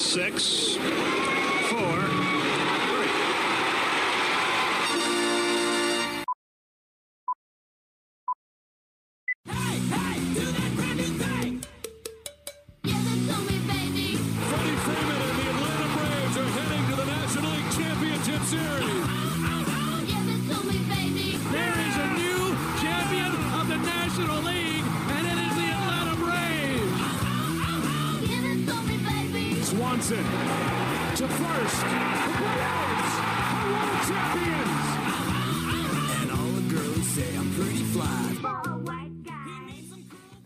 Six,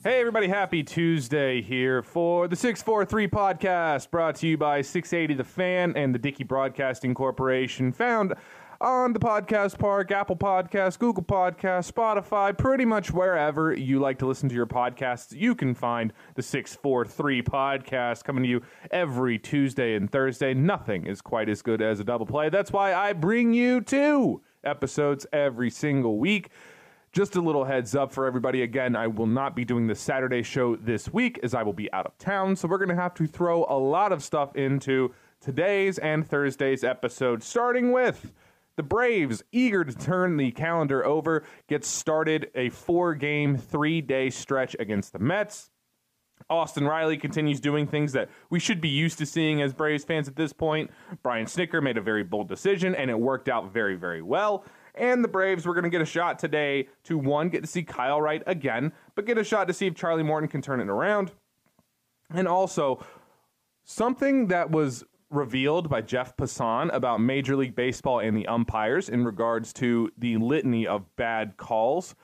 Hey, everybody, happy Tuesday here for the 643 podcast brought to you by 680 The Fan and the Dickey Broadcasting Corporation, found on the Podcast Park, Apple Podcasts, Google Podcasts, Spotify, pretty much wherever you like to listen to your podcasts. You can find the 643 podcast coming to you every Tuesday and Thursday. Nothing is quite as good as a double play. That's why I bring you two episodes every single week. Just a little heads up for everybody. Again, I will not be doing the Saturday show this week as I will be out of town. So we're going to have to throw a lot of stuff into today's and Thursday's episode, starting with the Braves, eager to turn the calendar over, get started a four game, three day stretch against the Mets. Austin Riley continues doing things that we should be used to seeing as Braves fans at this point. Brian Snitker made a very bold decision, and it worked out very, very well. And the Braves were going to get a shot today to one, get to see Kyle Wright again, but get a shot to see if Charlie Morton can turn it around. And also, something that was revealed by Jeff Passan about Major League Baseball and the umpires in regards to the litany of bad calls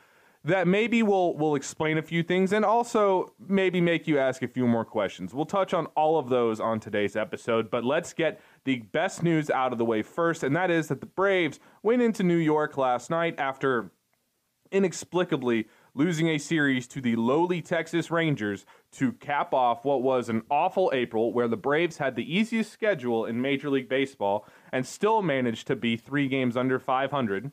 that maybe will will explain a few things and also maybe make you ask a few more questions. We'll touch on all of those on today's episode, but let's get the best news out of the way first, and that is that the Braves went into New York last night after inexplicably losing a series to the lowly Texas Rangers to cap off what was an awful April where the Braves had the easiest schedule in Major League Baseball and still managed to be 3 games under 500.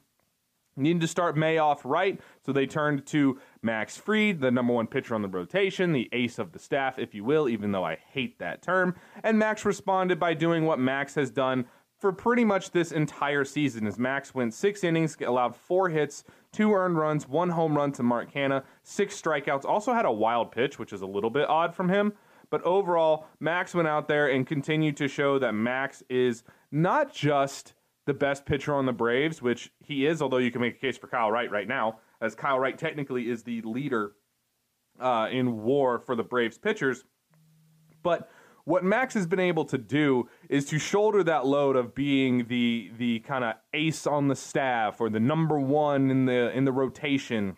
Needed to start May off right, so they turned to Max Fried, the number one pitcher on the rotation, the ace of the staff, if you will, even though I hate that term. And Max responded by doing what Max has done for pretty much this entire season. As Max went six innings, allowed four hits, two earned runs, one home run to Mark Canha, six strikeouts. Also had a wild pitch, which is a little bit odd from him. But overall, Max went out there and continued to show that Max is not just the best pitcher on the Braves, which he is, although you can make a case for Kyle Wright right now, as Kyle Wright technically is the leader uh, in war for the Braves pitchers. But what Max has been able to do is to shoulder that load of being the the kind of ace on the staff or the number one in the in the rotation.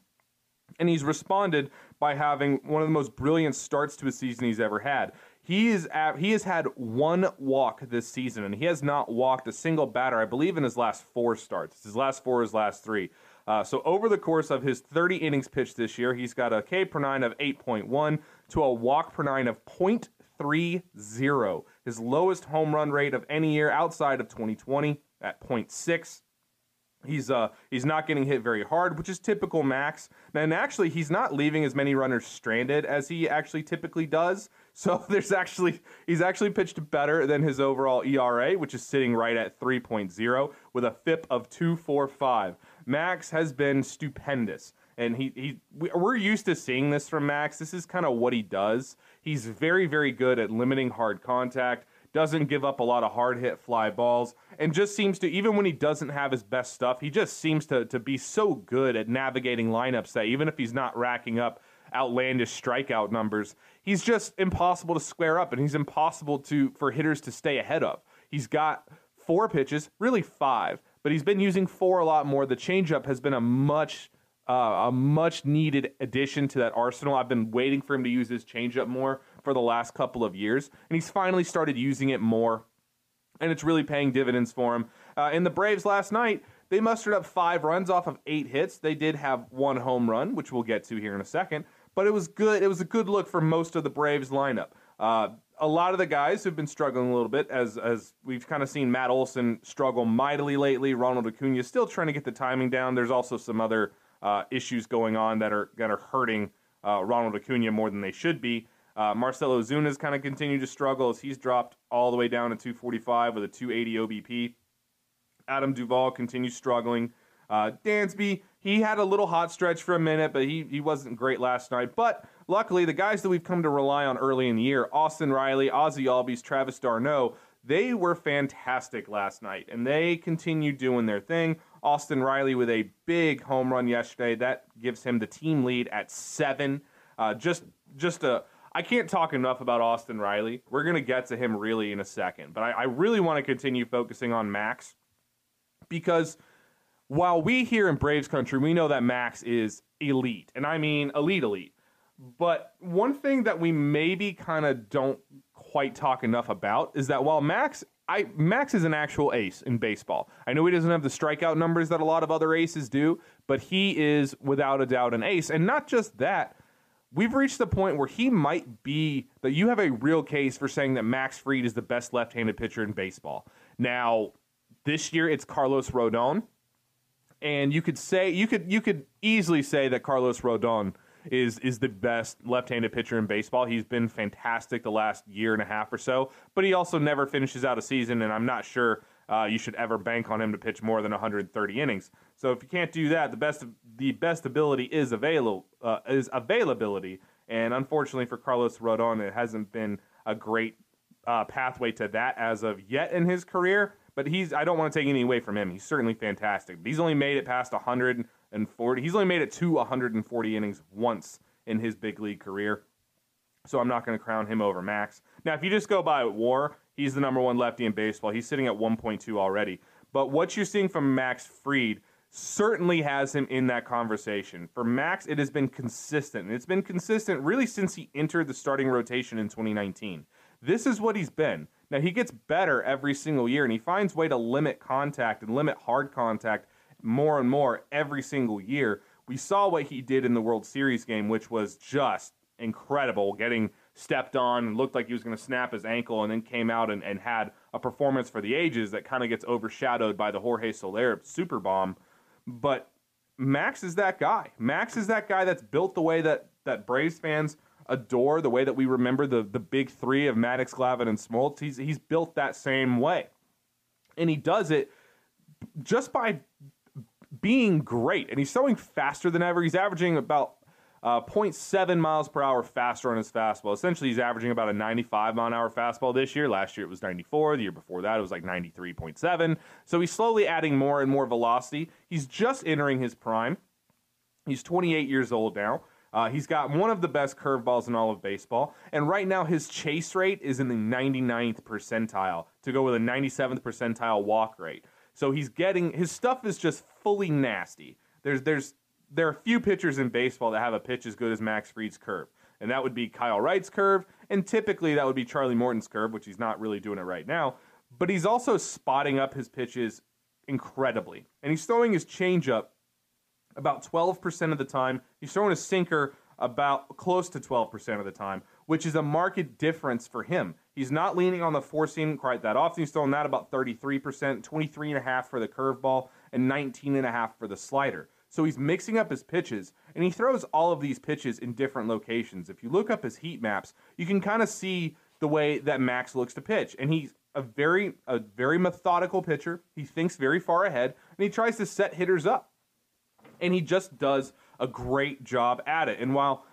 And he's responded by having one of the most brilliant starts to a season he's ever had. He is at, he has had one walk this season, and he has not walked a single batter. I believe in his last four starts. His last four, his last three. Uh, so over the course of his 30 innings pitched this year, he's got a K per nine of 8.1 to a walk per nine of 0.30. His lowest home run rate of any year outside of 2020 at 0.6. He's uh he's not getting hit very hard, which is typical Max. And actually, he's not leaving as many runners stranded as he actually typically does. So there's actually he's actually pitched better than his overall ERA, which is sitting right at 3.0 with a FIP of 2.45. Max has been stupendous. And he, he we're used to seeing this from Max. This is kind of what he does. He's very, very good at limiting hard contact, doesn't give up a lot of hard hit fly balls, and just seems to, even when he doesn't have his best stuff, he just seems to, to be so good at navigating lineups that even if he's not racking up outlandish strikeout numbers, he's just impossible to square up and he's impossible to for hitters to stay ahead of. He's got four pitches, really five, but he's been using four a lot more. The changeup has been a much uh, a much needed addition to that arsenal. I've been waiting for him to use his changeup more for the last couple of years, and he's finally started using it more, and it's really paying dividends for him. Uh, in the Braves last night, they mustered up five runs off of eight hits. They did have one home run, which we'll get to here in a second, but it was good. It was a good look for most of the Braves lineup. Uh, a lot of the guys who've been struggling a little bit, as as we've kind of seen Matt Olson struggle mightily lately. Ronald Acuna is still trying to get the timing down. There's also some other uh, issues going on that are that are hurting uh, Ronald Acuna more than they should be. Uh, Marcell Ozuna's kind of continued to struggle as he's dropped all the way down to 245 with a 280 OBP. Adam Duvall continues struggling. Uh, Dansby, he had a little hot stretch for a minute, but he, he wasn't great last night. But luckily, the guys that we've come to rely on early in the year, Austin Riley, Ozzie Albies, Travis d'Arnaud they were fantastic last night, and they continue doing their thing. Austin Riley with a big home run yesterday. That gives him the team lead at seven. Uh, just, just a. I can't talk enough about Austin Riley. We're gonna get to him really in a second, but I, I really want to continue focusing on Max because while we here in Braves country, we know that Max is elite, and I mean elite, elite. But one thing that we maybe kind of don't quite talk enough about is that while Max, I Max is an actual ace in baseball. I know he doesn't have the strikeout numbers that a lot of other aces do, but he is without a doubt an ace. And not just that, we've reached the point where he might be that you have a real case for saying that Max Fried is the best left-handed pitcher in baseball. Now, this year it's Carlos Rodon, and you could say you could you could easily say that Carlos Rodon is is the best left-handed pitcher in baseball. He's been fantastic the last year and a half or so, but he also never finishes out a season, and I'm not sure uh, you should ever bank on him to pitch more than 130 innings. So if you can't do that, the best the best ability is available uh, is availability, and unfortunately for Carlos Rodon, it hasn't been a great uh, pathway to that as of yet in his career. But he's I don't want to take anything away from him. He's certainly fantastic. But he's only made it past 140. He's only made it to 140 innings once in his big league career. So I'm not going to crown him over Max. Now, if you just go by WAR, he's the number one lefty in baseball. He's sitting at 1.2 already. But what you're seeing from Max Fried certainly has him in that conversation. For Max, it has been consistent. It's been consistent really since he entered the starting rotation in 2019. This is what he's been. Now he gets better every single year, and he finds way to limit contact and limit hard contact more and more every single year. We saw what he did in the World Series game, which was just incredible, getting stepped on and looked like he was going to snap his ankle, and then came out and, and had a performance for the ages that kind of gets overshadowed by the Jorge Soler super bomb. But Max is that guy. Max is that guy that's built the way that that Braves fans adore, the way that we remember the the big three of Maddux, Glavine, and Smoltz. He's he's built that same way, and he does it just by being great. And he's throwing faster than ever. He's averaging about uh, 0.7 miles per hour faster on his fastball. Essentially, he's averaging about a 95 mile an hour fastball this year. Last year it was 94. The year before that it was like 93.7. So he's slowly adding more and more velocity. He's just entering his prime. He's 28 years old now. Uh, he's got one of the best curveballs in all of baseball. And right now, his chase rate is in the 99th percentile to go with a 97th percentile walk rate. So he's getting his stuff is just fully nasty. There's there's there are a few pitchers in baseball that have a pitch as good as Max Fried's curve, and that would be Kyle Wright's curve, and typically that would be Charlie Morton's curve, which he's not really doing it right now. But he's also spotting up his pitches incredibly, and he's throwing his changeup about 12% of the time. He's throwing a sinker about close to 12% of the time, which is a marked difference for him. He's not leaning on the four seam quite that often. He's throwing that about 33%, 23.5 for the curveball, and 19.5 for the slider. So he's mixing up his pitches, and he throws all of these pitches in different locations. If you look up his heat maps, you can kind of see the way that Max looks to pitch, and he's a very a very methodical pitcher. He thinks very far ahead, and he tries to set hitters up and he just does a great job at it. And while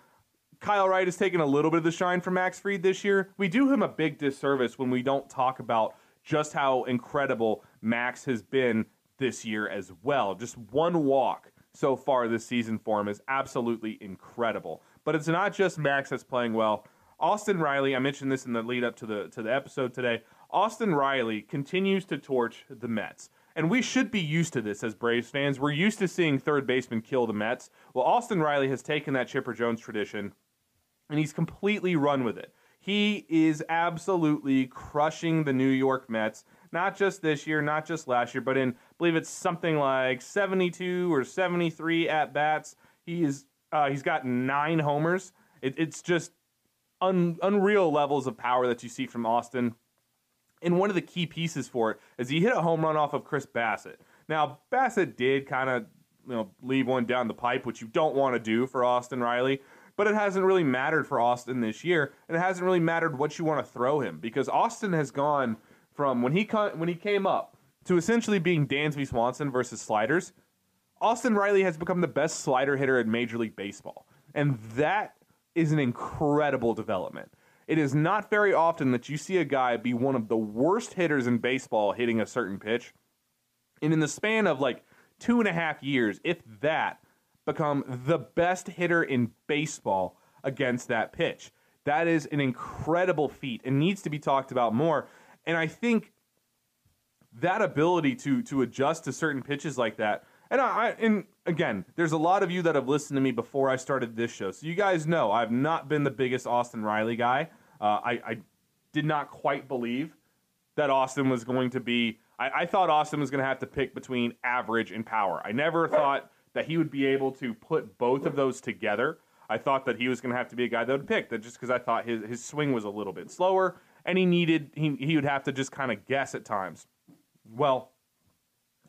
Kyle Wright has taken a little bit of the shine from Max Fried this year, we do him a big disservice when we don't talk about just how incredible Max has been this year as well. Just one walk so far this season for him is absolutely incredible. But it's not just Max that's playing well. Austin Riley, I mentioned this in the lead up to the to the episode today. Austin Riley continues to torch the Mets. And we should be used to this as Braves fans. We're used to seeing third baseman kill the Mets. Well, Austin Riley has taken that Chipper Jones tradition and he's completely run with it. He is absolutely crushing the New York Mets, not just this year, not just last year, but in, I believe it's something like 72 or 73 at bats. He is, uh, he's got nine homers. It, it's just un, unreal levels of power that you see from Austin. And one of the key pieces for it is he hit a home run off of Chris Bassitt. Now, Bassitt did kind of you know leave one down the pipe, which you don't want to do for Austin Riley. But it hasn't really mattered for Austin this year, and it hasn't really mattered what you want to throw him because Austin has gone from when he when he came up to essentially being Dansby Swanson versus sliders. Austin Riley has become the best slider hitter in Major League Baseball, and that is an incredible development. It is not very often that you see a guy be one of the worst hitters in baseball hitting a certain pitch, and in the span of like two and a half years, if that, become the best hitter in baseball against that pitch. That is an incredible feat and needs to be talked about more. And I think that ability to to adjust to certain pitches like that. And I and again, there's a lot of you that have listened to me before I started this show, so you guys know I've not been the biggest Austin Riley guy. Uh, I, I did not quite believe that Austin was going to be. I, I thought Austin was going to have to pick between average and power. I never thought that he would be able to put both of those together. I thought that he was going to have to be a guy that would pick that just because I thought his, his swing was a little bit slower and he needed he, he would have to just kind of guess at times. Well,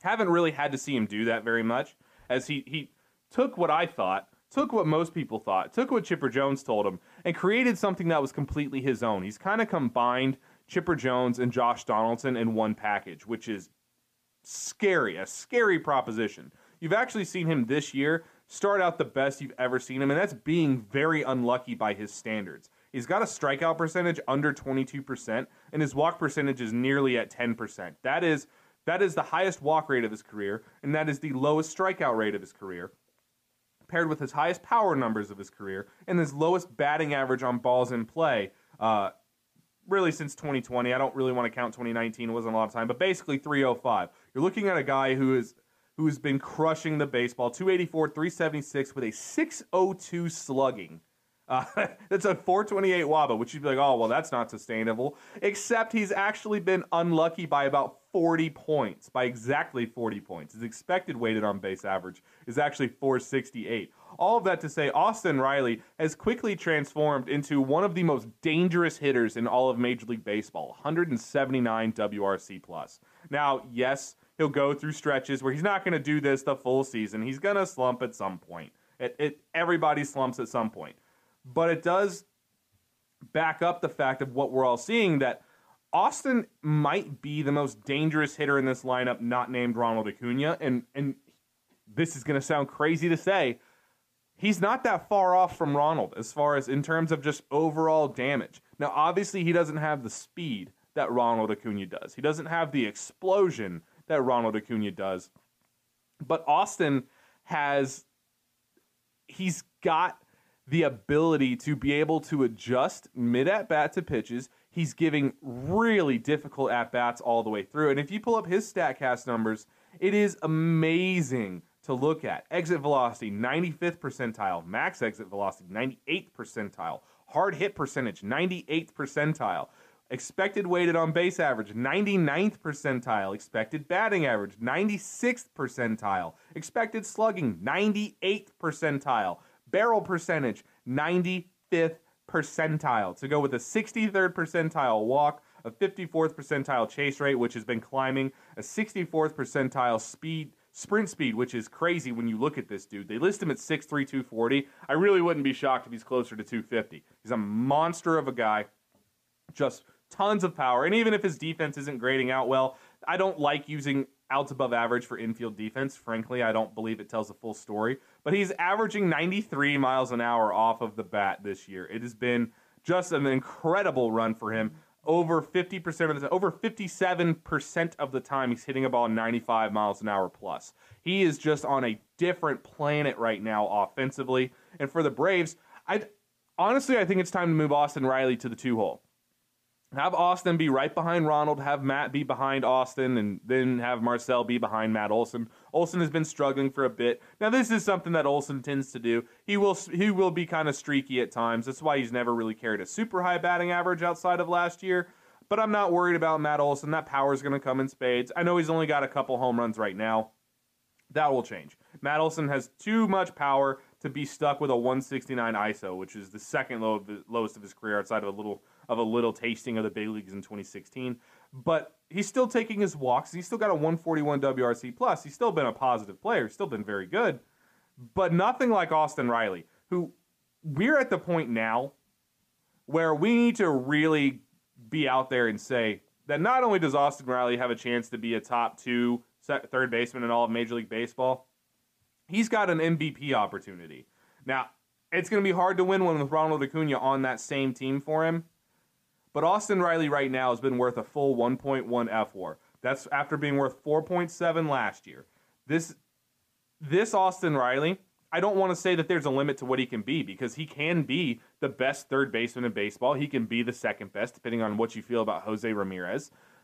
haven't really had to see him do that very much as he he took what I thought, took what most people thought, took what Chipper Jones told him and created something that was completely his own. He's kind of combined Chipper Jones and Josh Donaldson in one package, which is scary, a scary proposition. You've actually seen him this year start out the best you've ever seen him, and that's being very unlucky by his standards. He's got a strikeout percentage under 22%, and his walk percentage is nearly at 10%. That is that is the highest walk rate of his career, and that is the lowest strikeout rate of his career, paired with his highest power numbers of his career, and his lowest batting average on balls in play. Uh, really, since 2020, I don't really want to count 2019; it wasn't a lot of time, but basically 305. You're looking at a guy who is who's been crushing the baseball. 284, 376 with a 602 slugging. Uh, that's a 428 wOBA, which you'd be like, oh, well, that's not sustainable. Except he's actually been unlucky by about 40 points, by exactly 40 points. His expected weighted on base average is actually 468. All of that to say, Austin Riley has quickly transformed into one of the most dangerous hitters in all of Major League Baseball 179 WRC. plus. Now, yes, he'll go through stretches where he's not going to do this the full season. He's going to slump at some point. It, it, everybody slumps at some point. But it does back up the fact of what we're all seeing that Austin might be the most dangerous hitter in this lineup, not named Ronald Acuna. And, and this is going to sound crazy to say. He's not that far off from Ronald as far as in terms of just overall damage. Now, obviously, he doesn't have the speed that Ronald Acuna does. He doesn't have the explosion that Ronald Acuna does. But Austin has he's got the ability to be able to adjust mid at bat to pitches. He's giving really difficult at bats all the way through. And if you pull up his StatCast numbers, it is amazing to look at. Exit velocity, 95th percentile. Max exit velocity, 98th percentile. Hard hit percentage, 98th percentile. Expected weighted on base average, 99th percentile. Expected batting average, 96th percentile. Expected slugging, 98th percentile. Barrel percentage, 95th percentile. To go with a 63rd percentile walk, a 54th percentile chase rate, which has been climbing, a 64th percentile speed sprint speed, which is crazy when you look at this dude. They list him at 6'3", 240. I really wouldn't be shocked if he's closer to 250. He's a monster of a guy. Just tons of power. And even if his defense isn't grading out well, I don't like using outs above average for infield defense. Frankly, I don't believe it tells the full story. But he's averaging 93 miles an hour off of the bat this year. It has been just an incredible run for him. Over 50% of the over 57% of the time he's hitting a ball 95 miles an hour plus. He is just on a different planet right now offensively. And for the Braves, I honestly I think it's time to move Austin Riley to the two hole. Have Austin be right behind Ronald, have Matt be behind Austin, and then have Marcel be behind Matt Olson. Olson has been struggling for a bit. Now, this is something that Olson tends to do. He will he will be kind of streaky at times. That's why he's never really carried a super high batting average outside of last year. But I'm not worried about Matt Olson. That power is going to come in spades. I know he's only got a couple home runs right now. That will change. Matt Olson has too much power to be stuck with a 169 ISO, which is the second low of lowest of his career outside of a little of a little tasting of the big leagues in 2016. But he's still taking his walks. He's still got a 141 WRC plus. He's still been a positive player. He's still been very good, but nothing like Austin Riley, who we're at the point now where we need to really be out there and say that not only does Austin Riley have a chance to be a top two third baseman in all of Major League Baseball, he's got an MVP opportunity. Now, it's going to be hard to win one with Ronald Acuna on that same team for him. But Austin Riley right now has been worth a full 1.1 fWAR. That's after being worth 4.7 last year. This this Austin Riley, I don't want to say that there's a limit to what he can be because he can be the best third baseman in baseball. He can be the second best, depending on what you feel about Jose Ramirez.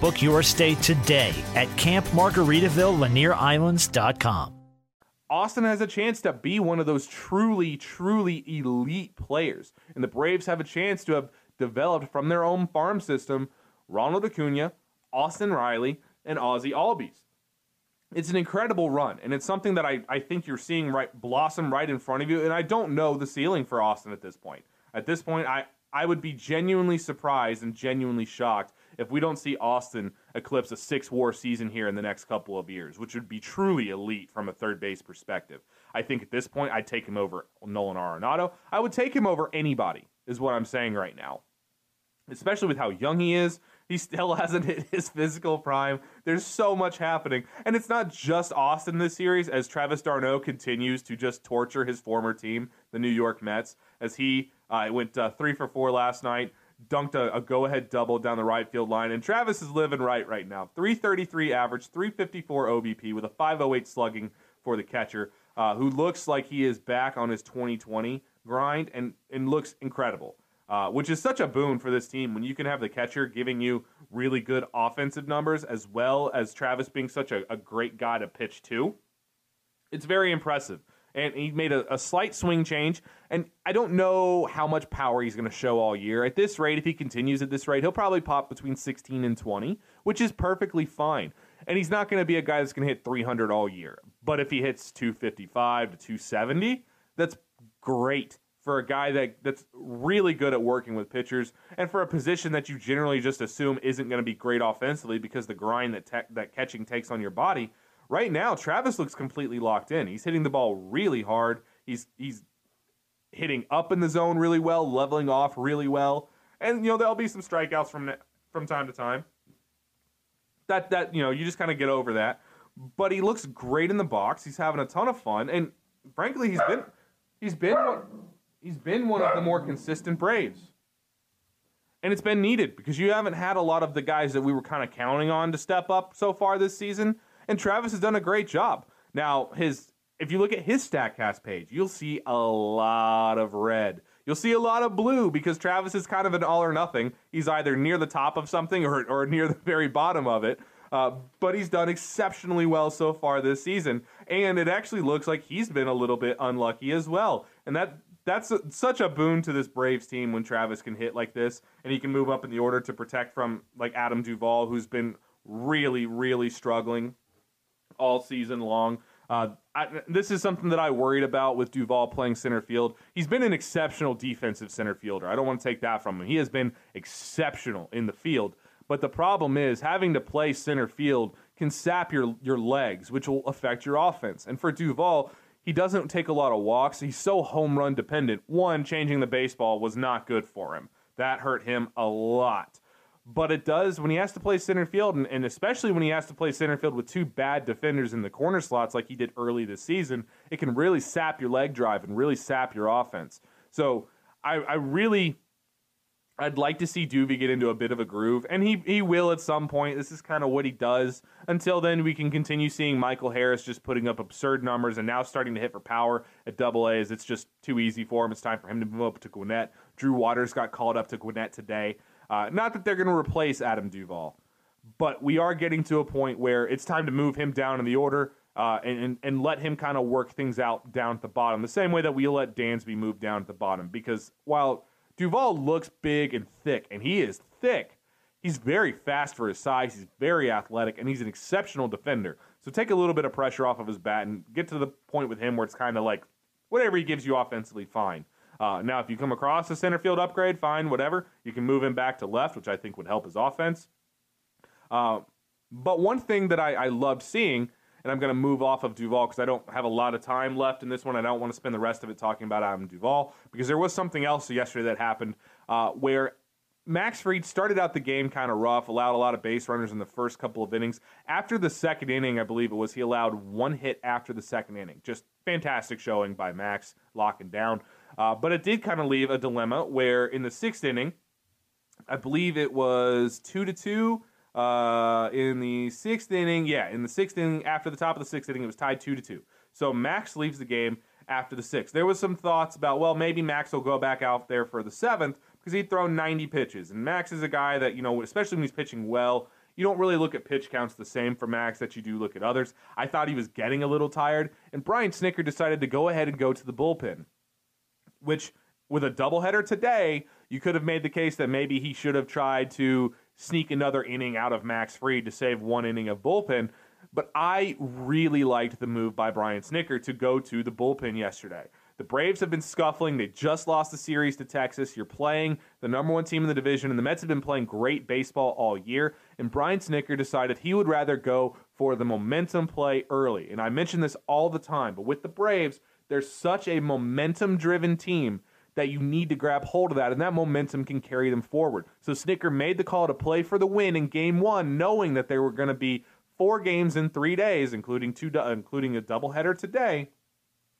Book your stay today at campmargaritaville Austin has a chance to be one of those truly, truly elite players. And the Braves have a chance to have developed from their own farm system Ronald Acuna, Austin Riley, and Ozzie Albies. It's an incredible run, and it's something that I, I think you're seeing right blossom right in front of you. And I don't know the ceiling for Austin at this point. At this point, I, I would be genuinely surprised and genuinely shocked if we don't see Austin eclipse a six war season here in the next couple of years, which would be truly elite from a third base perspective. I think at this point, I'd take him over Nolan Arenado. I would take him over anybody, is what I'm saying right now. Especially with how young he is. He still hasn't hit his physical prime. There's so much happening. And it's not just Austin this series, as Travis d'Arnaud continues to just torture his former team, the New York Mets, as he uh, went uh, three for four last night dunked a, a go ahead double down the right field line. And Travis is living right right now. 333 average, 354 OBP with a 508 slugging for the catcher, uh, who looks like he is back on his 2020 grind and, and looks incredible. Uh, which is such a boon for this team when you can have the catcher giving you really good offensive numbers as well as Travis being such a, a great guy to pitch to. It's very impressive and he made a, a, slight swing change. And I don't know how much power he's going to show all year. At this rate, if he continues at this rate, he'll probably pop between 16 and 20, which is perfectly fine. And he's not going to be a guy that's going to hit 300 all year. But if he hits 255 to 270, that's great for a guy that, that's really good at working with pitchers and for a position that you generally just assume isn't going to be great offensively because the grind that, te- that catching takes on your body right now, Travis looks completely locked in. He's hitting the ball really hard. He's he's hitting up in the zone really well, leveling off really well, and you know there'll be some strikeouts from from time to time. That that you know you just kind of get over that. But he looks great in the box. He's having a ton of fun, and frankly, he's been he's been he's been one of the more consistent Braves. And it's been needed because you haven't had a lot of the guys that we were kind of counting on to step up so far this season and Travis has done a great job. Now, his if you look at his Statcast page, you'll see a lot of red. You'll see a lot of blue because Travis is kind of an all or nothing. He's either near the top of something or, or near the very bottom of it. Uh, but he's done exceptionally well so far this season, and it actually looks like he's been a little bit unlucky as well. And that that's a, such a boon to this Braves team when Travis can hit like this, and he can move up in the order to protect from like Adam Duvall, who's been really, really struggling all season long. Uh, I, this is something that I worried about with Duvall playing center field. He's been an exceptional defensive center fielder. I don't want to take that from him. He has been exceptional in the field. But the problem is having to play center field can sap your your legs, which will affect your offense. And for Duvall, he doesn't take a lot of walks. He's so home run dependent. One, changing the baseball was not good for him. That hurt him a lot but it does when he has to play center field, and, and, especially when he has to play center field with two bad defenders in the corner slots like he did early this season, it can really sap your leg drive and really sap your offense. So I, I really, I'd like to see Duvee get into a bit of a groove, and he, he will at some point. This is kind of what he does. Until then, we can continue seeing Michael Harris just putting up absurd numbers and now starting to hit for power at double A's. It's just too easy for him. It's time for him to move up to Gwinnett. Drew Waters got called up to Gwinnett today. Uh, not that they're going to replace Adam Duvall, but we are getting to a point where it's time to move him down in the order uh, and, and let him kind of work things out down at the bottom, the same way that we let Dansby move down at the bottom. Because while Duvall looks big and thick, and he is thick, he's very fast for his size, he's very athletic, and he's an exceptional defender. So take a little bit of pressure off of his bat and get to the point with him where it's kind of like whatever he gives you offensively, fine. Uh, now, if you come across a center field upgrade, fine, whatever. You can move him back to left, which I think would help his offense. Uh, but one thing that I, I loved seeing, and I'm going to move off of Duvall because I don't have a lot of time left in this one. I don't want to spend the rest of it talking about Adam Duvall because there was something else yesterday that happened uh, where Max Fried started out the game kind of rough, allowed a lot of base runners in the first couple of innings. After the second inning, I believe it was, he allowed one hit after the second inning. Just fantastic showing by Max, locking down. Uh, but it did kind of leave a dilemma where in the sixth inning, I believe it was two to two. Uh, in the sixth inning, yeah, in the sixth inning, after the top of the sixth inning, it was tied two to two. So Max leaves the game after the sixth. There was some thoughts about, well, maybe Max will go back out there for the seventh because he'd thrown 90 pitches. And Max is a guy that, you know, especially when he's pitching well, you don't really look at pitch counts the same for Max that you do look at others. I thought he was getting a little tired, and Brian Snitker decided to go ahead and go to the bullpen which with a doubleheader today, you could have made the case that maybe he should have tried to sneak another inning out of Max Fried to save one inning of bullpen. But I really liked the move by Brian Snitker to go to the bullpen yesterday. The Braves have been scuffling. They just lost the series to Texas. You're playing the number one team in the division, and the Mets have been playing great baseball all year. And Brian Snitker decided he would rather go for the momentum play early. And I mention this all the time, but with the Braves, they're such a momentum driven team that you need to grab hold of that, and that momentum can carry them forward. So Snitker made the call to play for the win in game one, knowing that there were going to be four games in three days, including two, including a doubleheader today.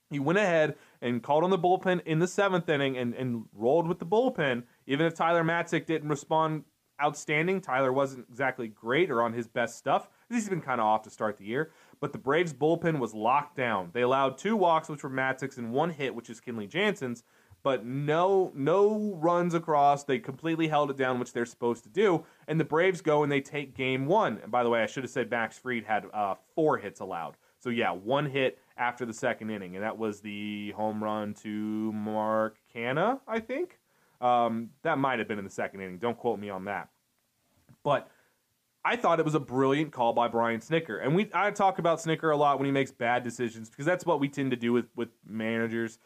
He went ahead and called on the bullpen in the seventh inning and, and rolled with the bullpen. Even if Tyler Matzek didn't respond outstanding, Tyler wasn't exactly great or on his best stuff. He's been kind of off to start the year but the Braves bullpen was locked down. They allowed two walks, which were Matzek's, and one hit, which is Kenley Jansen's, but no no runs across. They completely held it down, which they're supposed to do. And the Braves go and they take game one. And by the way, I should have said Max Fried had uh, four hits allowed. So yeah, one hit after the second inning, and that was the home run to Mark Canha, I think. Um, that might have been in the second inning. Don't quote me on that. But I thought it was a brilliant call by Brian Snitker. And we I talk about Snitker a lot when he makes bad decisions because that's what we tend to do with, with managers.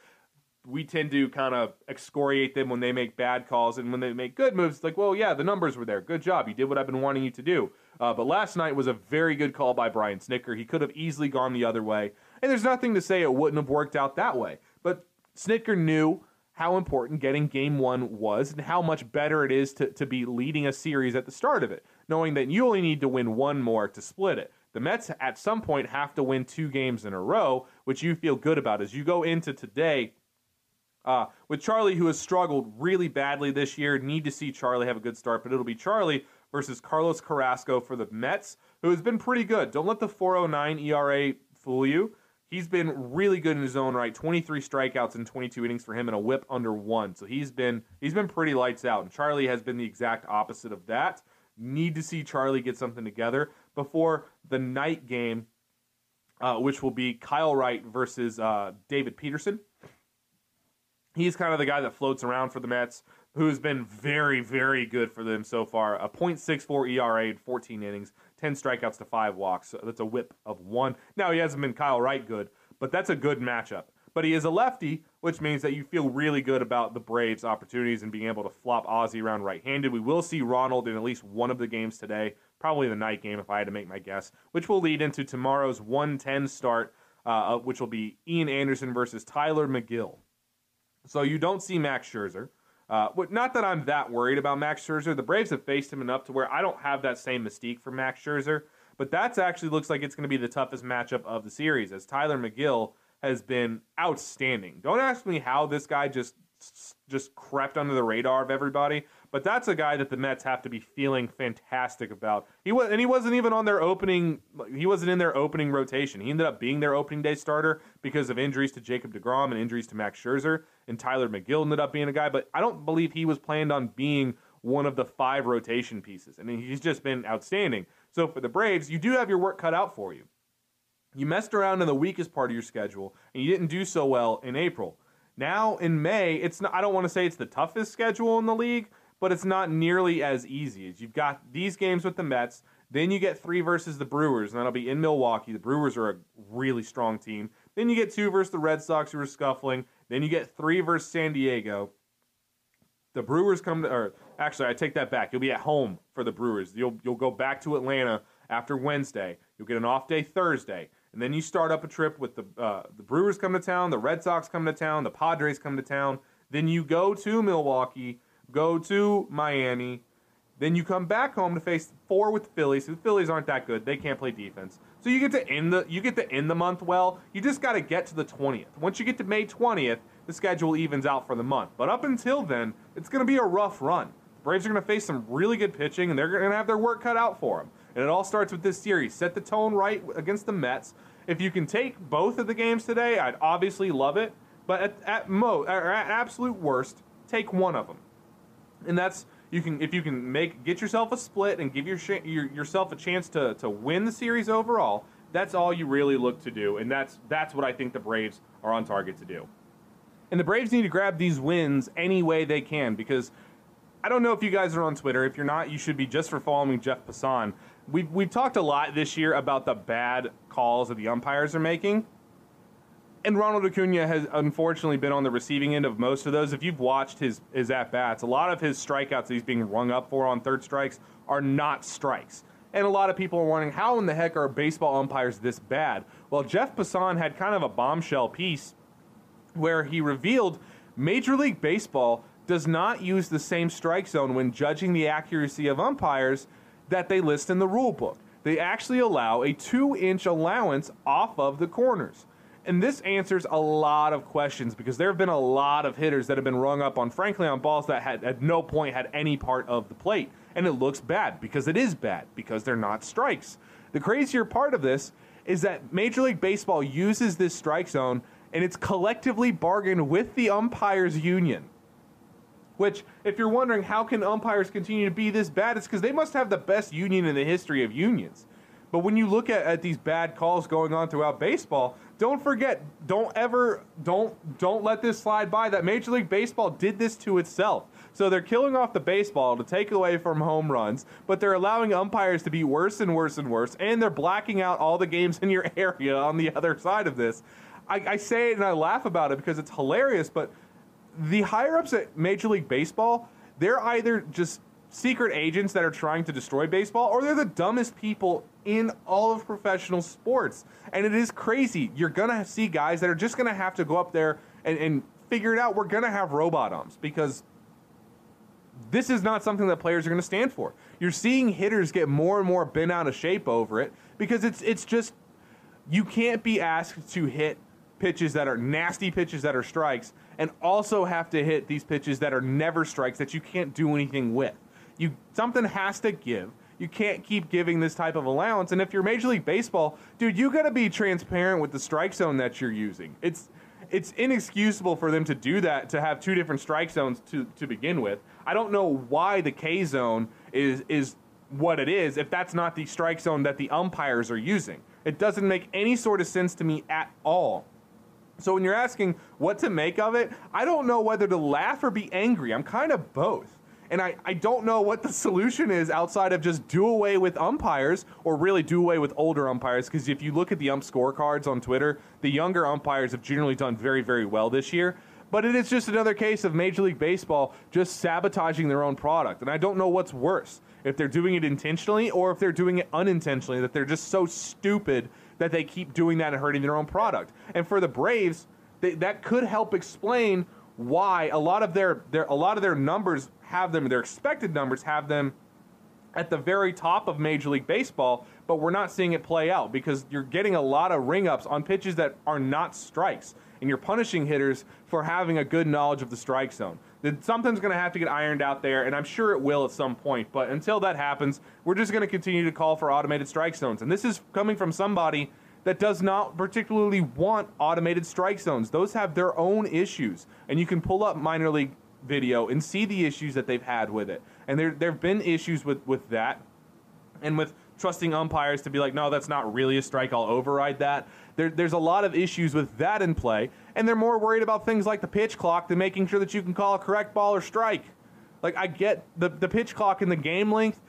We tend to kind of excoriate them when they make bad calls and when they make good moves. It's like, well, yeah, the numbers were there. Good job. You did what I've been wanting you to do. Uh, but last night was a very good call by Brian Snitker. He could have easily gone the other way. And there's nothing to say it wouldn't have worked out that way. But Snitker knew how important getting game one was and how much better it is to, to be leading a series at the start of it knowing that you only need to win one more to split it. The Mets at some point have to win two games in a row, which you feel good about as you go into today. Uh, with Charlie, who has struggled really badly this year, need to see Charlie have a good start, but it'll be Charlie versus Carlos Carrasco for the Mets, who has been pretty good. Don't let the 409 ERA fool you. He's been really good in his own right. 23 strikeouts in 22 innings for him and a whip under one. So he's been he's been pretty lights out. And Charlie has been the exact opposite of that. Need to see Charlie get something together before the night game, uh, which will be Kyle Wright versus uh, David Peterson. He's kind of the guy that floats around for the Mets. who's been very, very good for them so far. A .64 ERA in 14 innings, 10 strikeouts to five walks. So that's a whip of one. Now he hasn't been Kyle Wright good, but that's a good matchup. But he is a lefty, which means that you feel really good about the Braves' opportunities and being able to flop Ozzie around right-handed. We will see Ronald in at least one of the games today, probably the night game if I had to make my guess, which will lead into tomorrow's 110 start, uh, which will be Ian Anderson versus Tylor Megill. So you don't see Max Scherzer. Uh, not that I'm that worried about Max Scherzer. The Braves have faced him enough to where I don't have that same mystique for Max Scherzer. But that's actually looks like it's going to be the toughest matchup of the series, as Tylor Megill has been outstanding. Don't ask me how this guy just just crept under the radar of everybody, but that's a guy that the Mets have to be feeling fantastic about. He was and he wasn't even on their opening he wasn't in their opening rotation. He ended up being their opening day starter because of injuries to Jacob DeGrom and injuries to Max Scherzer, and Tylor Megill ended up being a guy, but I don't believe he was planned on being one of the five rotation pieces. I mean, he's just been outstanding. So for the Braves, you do have your work cut out for you. You messed around in the weakest part of your schedule, and you didn't do so well in April. Now in May, it's not, I don't want to say it's the toughest schedule in the league, but it's not nearly as easy as you've got these games with the Mets. Then you get three versus the Brewers, and that'll be in Milwaukee. The Brewers are a really strong team. Then you get two versus the Red Sox, who are scuffling. Then you get three versus San Diego. The Brewers come to, or actually, I take that back. You'll be at home for the Brewers. You'll you'll go back to Atlanta after Wednesday. You'll get an off day Thursday and then you start up a trip with the uh, the Brewers come to town, the Red Sox come to town, the Padres come to town. Then you go to Milwaukee, go to Miami, then you come back home to face four with the Phillies. The Phillies aren't that good; they can't play defense. So you get to end the you get to end the month well. You just got to get to the twentieth. Once you get to May twentieth, the schedule evens out for the month. But up until then, it's going to be a rough run. The Braves are going to face some really good pitching, and they're going to have their work cut out for them. And it all starts with this series. Set the tone right against the Mets. If you can take both of the games today, I'd obviously love it. But at, at most, or at absolute worst, take one of them. And that's you can if you can make get yourself a split and give your, your yourself a chance to to win the series overall. That's all you really look to do, and that's that's what I think the Braves are on target to do. And the Braves need to grab these wins any way they can because I don't know if you guys are on Twitter. If you're not, you should be just for following Jeff Passan. We've, we've talked a lot this year about the bad calls that the umpires are making. And Ronald Acuna has unfortunately been on the receiving end of most of those. If you've watched his, his at bats, a lot of his strikeouts that he's being rung up for on third strikes are not strikes. And a lot of people are wondering how in the heck are baseball umpires this bad? Well, Jeff Passan had kind of a bombshell piece where he revealed Major League Baseball does not use the same strike zone when judging the accuracy of umpires that they list in the rule book. They actually allow a two inch allowance off of the corners. And this answers a lot of questions because there have been a lot of hitters that have been rung up on, frankly, on balls that had at no point had any part of the plate. And it looks bad because it is bad because they're not strikes. The crazier part of this is that Major League Baseball uses this strike zone and it's collectively bargained with the umpires union. Which, if you're wondering how can umpires continue to be this bad, it's because they must have the best union in the history of unions. But when you look at, at these bad calls going on throughout baseball, don't forget, don't ever, don't, don't let this slide by that Major League Baseball did this to itself. So they're killing off the baseball to take away from home runs, but they're allowing umpires to be worse and worse and worse, and they're blacking out all the games in your area on the other side of this. I, I say it and I laugh about it because it's hilarious, but the higher ups at Major League Baseball, they're either just secret agents that are trying to destroy baseball, or they're the dumbest people in all of professional sports. And it is crazy. You're gonna see guys that are just gonna have to go up there and, and figure it out. We're gonna have robot umps because this is not something that players are gonna stand for. You're seeing hitters get more and more bent out of shape over it because it's it's just you can't be asked to hit pitches that are nasty pitches that are strikes and also have to hit these pitches that are never strikes that you can't do anything with. You something has to give. You can't keep giving this type of allowance. And if you're Major League Baseball, dude, you got to be transparent with the strike zone that you're using. It's it's inexcusable for them to do that to have two different strike zones to to begin with. I don't know why the K zone is is what it is if that's not the strike zone that the umpires are using. It doesn't make any sort of sense to me at all. So when you're asking what to make of it, I don't know whether to laugh or be angry. I'm kind of both. And I, I don't know what the solution is outside of just do away with umpires or really do away with older umpires. Because if you look at the ump scorecards on Twitter, the younger umpires have generally done very, very well this year. But it is just another case of Major League Baseball just sabotaging their own product. And I don't know what's worse if they're doing it intentionally or if they're doing it unintentionally, that they're just so stupid that they keep doing that and hurting their own product. And for the Braves, they, that could help explain why a lot of their, their a lot of their numbers have them their expected numbers have them at the very top of Major League Baseball, but we're not seeing it play out because you're getting a lot of ring ups on pitches that are not strikes, and you're punishing hitters for having a good knowledge of the strike zone. Something's going to have to get ironed out there, and I'm sure it will at some point. But until that happens, we're just going to continue to call for automated strike zones. And this is coming from somebody that does not particularly want automated strike zones. Those have their own issues, and you can pull up minor league video and see the issues that they've had with it. And there there have been issues with with that, and with trusting umpires to be like, no, that's not really a strike. I'll override that. There, there's a lot of issues with that in play, and they're more worried about things like the pitch clock than making sure that you can call a correct ball or strike. Like I get the the pitch clock and the game length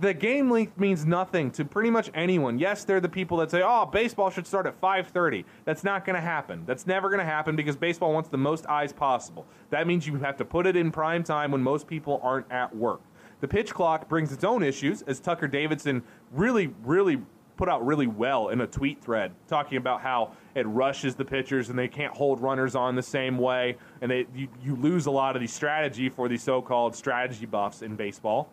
the game length means nothing to pretty much anyone. Yes, they're the people that say, "Oh, baseball should start at 5:30." That's not going to happen. That's never going to happen because baseball wants the most eyes possible. That means you have to put it in prime time when most people aren't at work. The pitch clock brings its own issues, as Tucker Davidson really, really put out really well in a tweet thread talking about how it rushes the pitchers and they can't hold runners on the same way, and they you, you lose a lot of the strategy for the so-called strategy buffs in baseball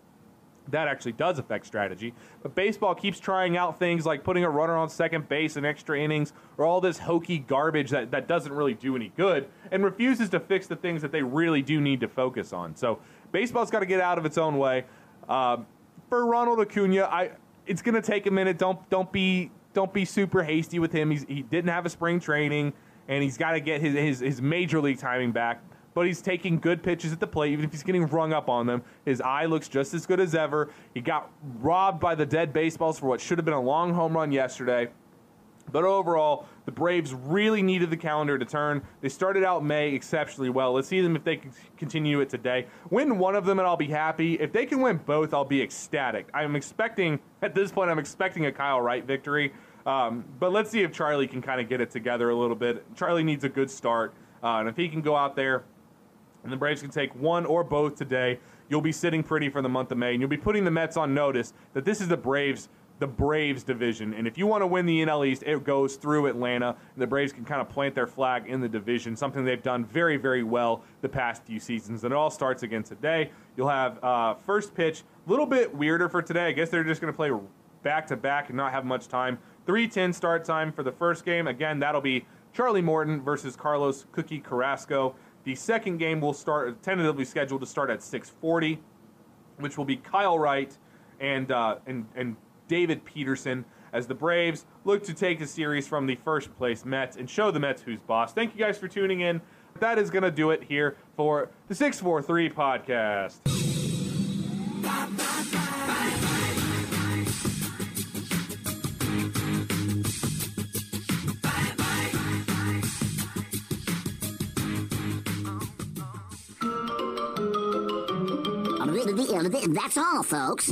that actually does affect strategy. But baseball keeps trying out things like putting a runner on second base in extra innings or all this hokey garbage that, that doesn't really do any good and refuses to fix the things that they really do need to focus on. So baseball's got to get out of its own way. Uh, for Ronald Acuna, I it's going to take a minute. Don't don't be don't be super hasty with him. He's, he didn't have a spring training, and he's got to get his, his his major league timing back but he's taking good pitches at the plate, even if he's getting rung up on them. His eye looks just as good as ever. He got robbed by the dead baseballs for what should have been a long home run yesterday. But overall, the Braves really needed the calendar to turn. They started out May exceptionally well. Let's see them if they can continue it today. Win one of them, and I'll be happy. If they can win both, I'll be ecstatic. I'm expecting, at this point, I'm expecting a Kyle Wright victory. Um, but let's see if Charlie can kind of get it together a little bit. Charlie needs a good start. Uh, and if he can go out there and the Braves can take one or both today, you'll be sitting pretty for the month of May, and you'll be putting the Mets on notice that this is the Braves, the Braves division. And if you want to win the NL East, it goes through Atlanta, and the Braves can kind of plant their flag in the division, something they've done very, very well the past few seasons. And it all starts again today. You'll have uh, first pitch, a little bit weirder for today. I guess they're just going to play back to back and not have much time. 3:10 start time for the first game. Again, that'll be Charlie Morton versus Carlos Cookie Carrasco. The second game will start tentatively scheduled to start at 6:40, which will be Kyle Wright and uh, and and David Peterson as the Braves look to take the series from the first place Mets and show the Mets who's boss. Thank you guys for tuning in. That is going to do it here for the 643 podcast. That's all, folks.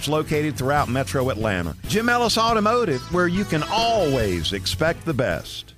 dealerships located throughout metro Atlanta. Jim Ellis Automotive, where you can always expect the best.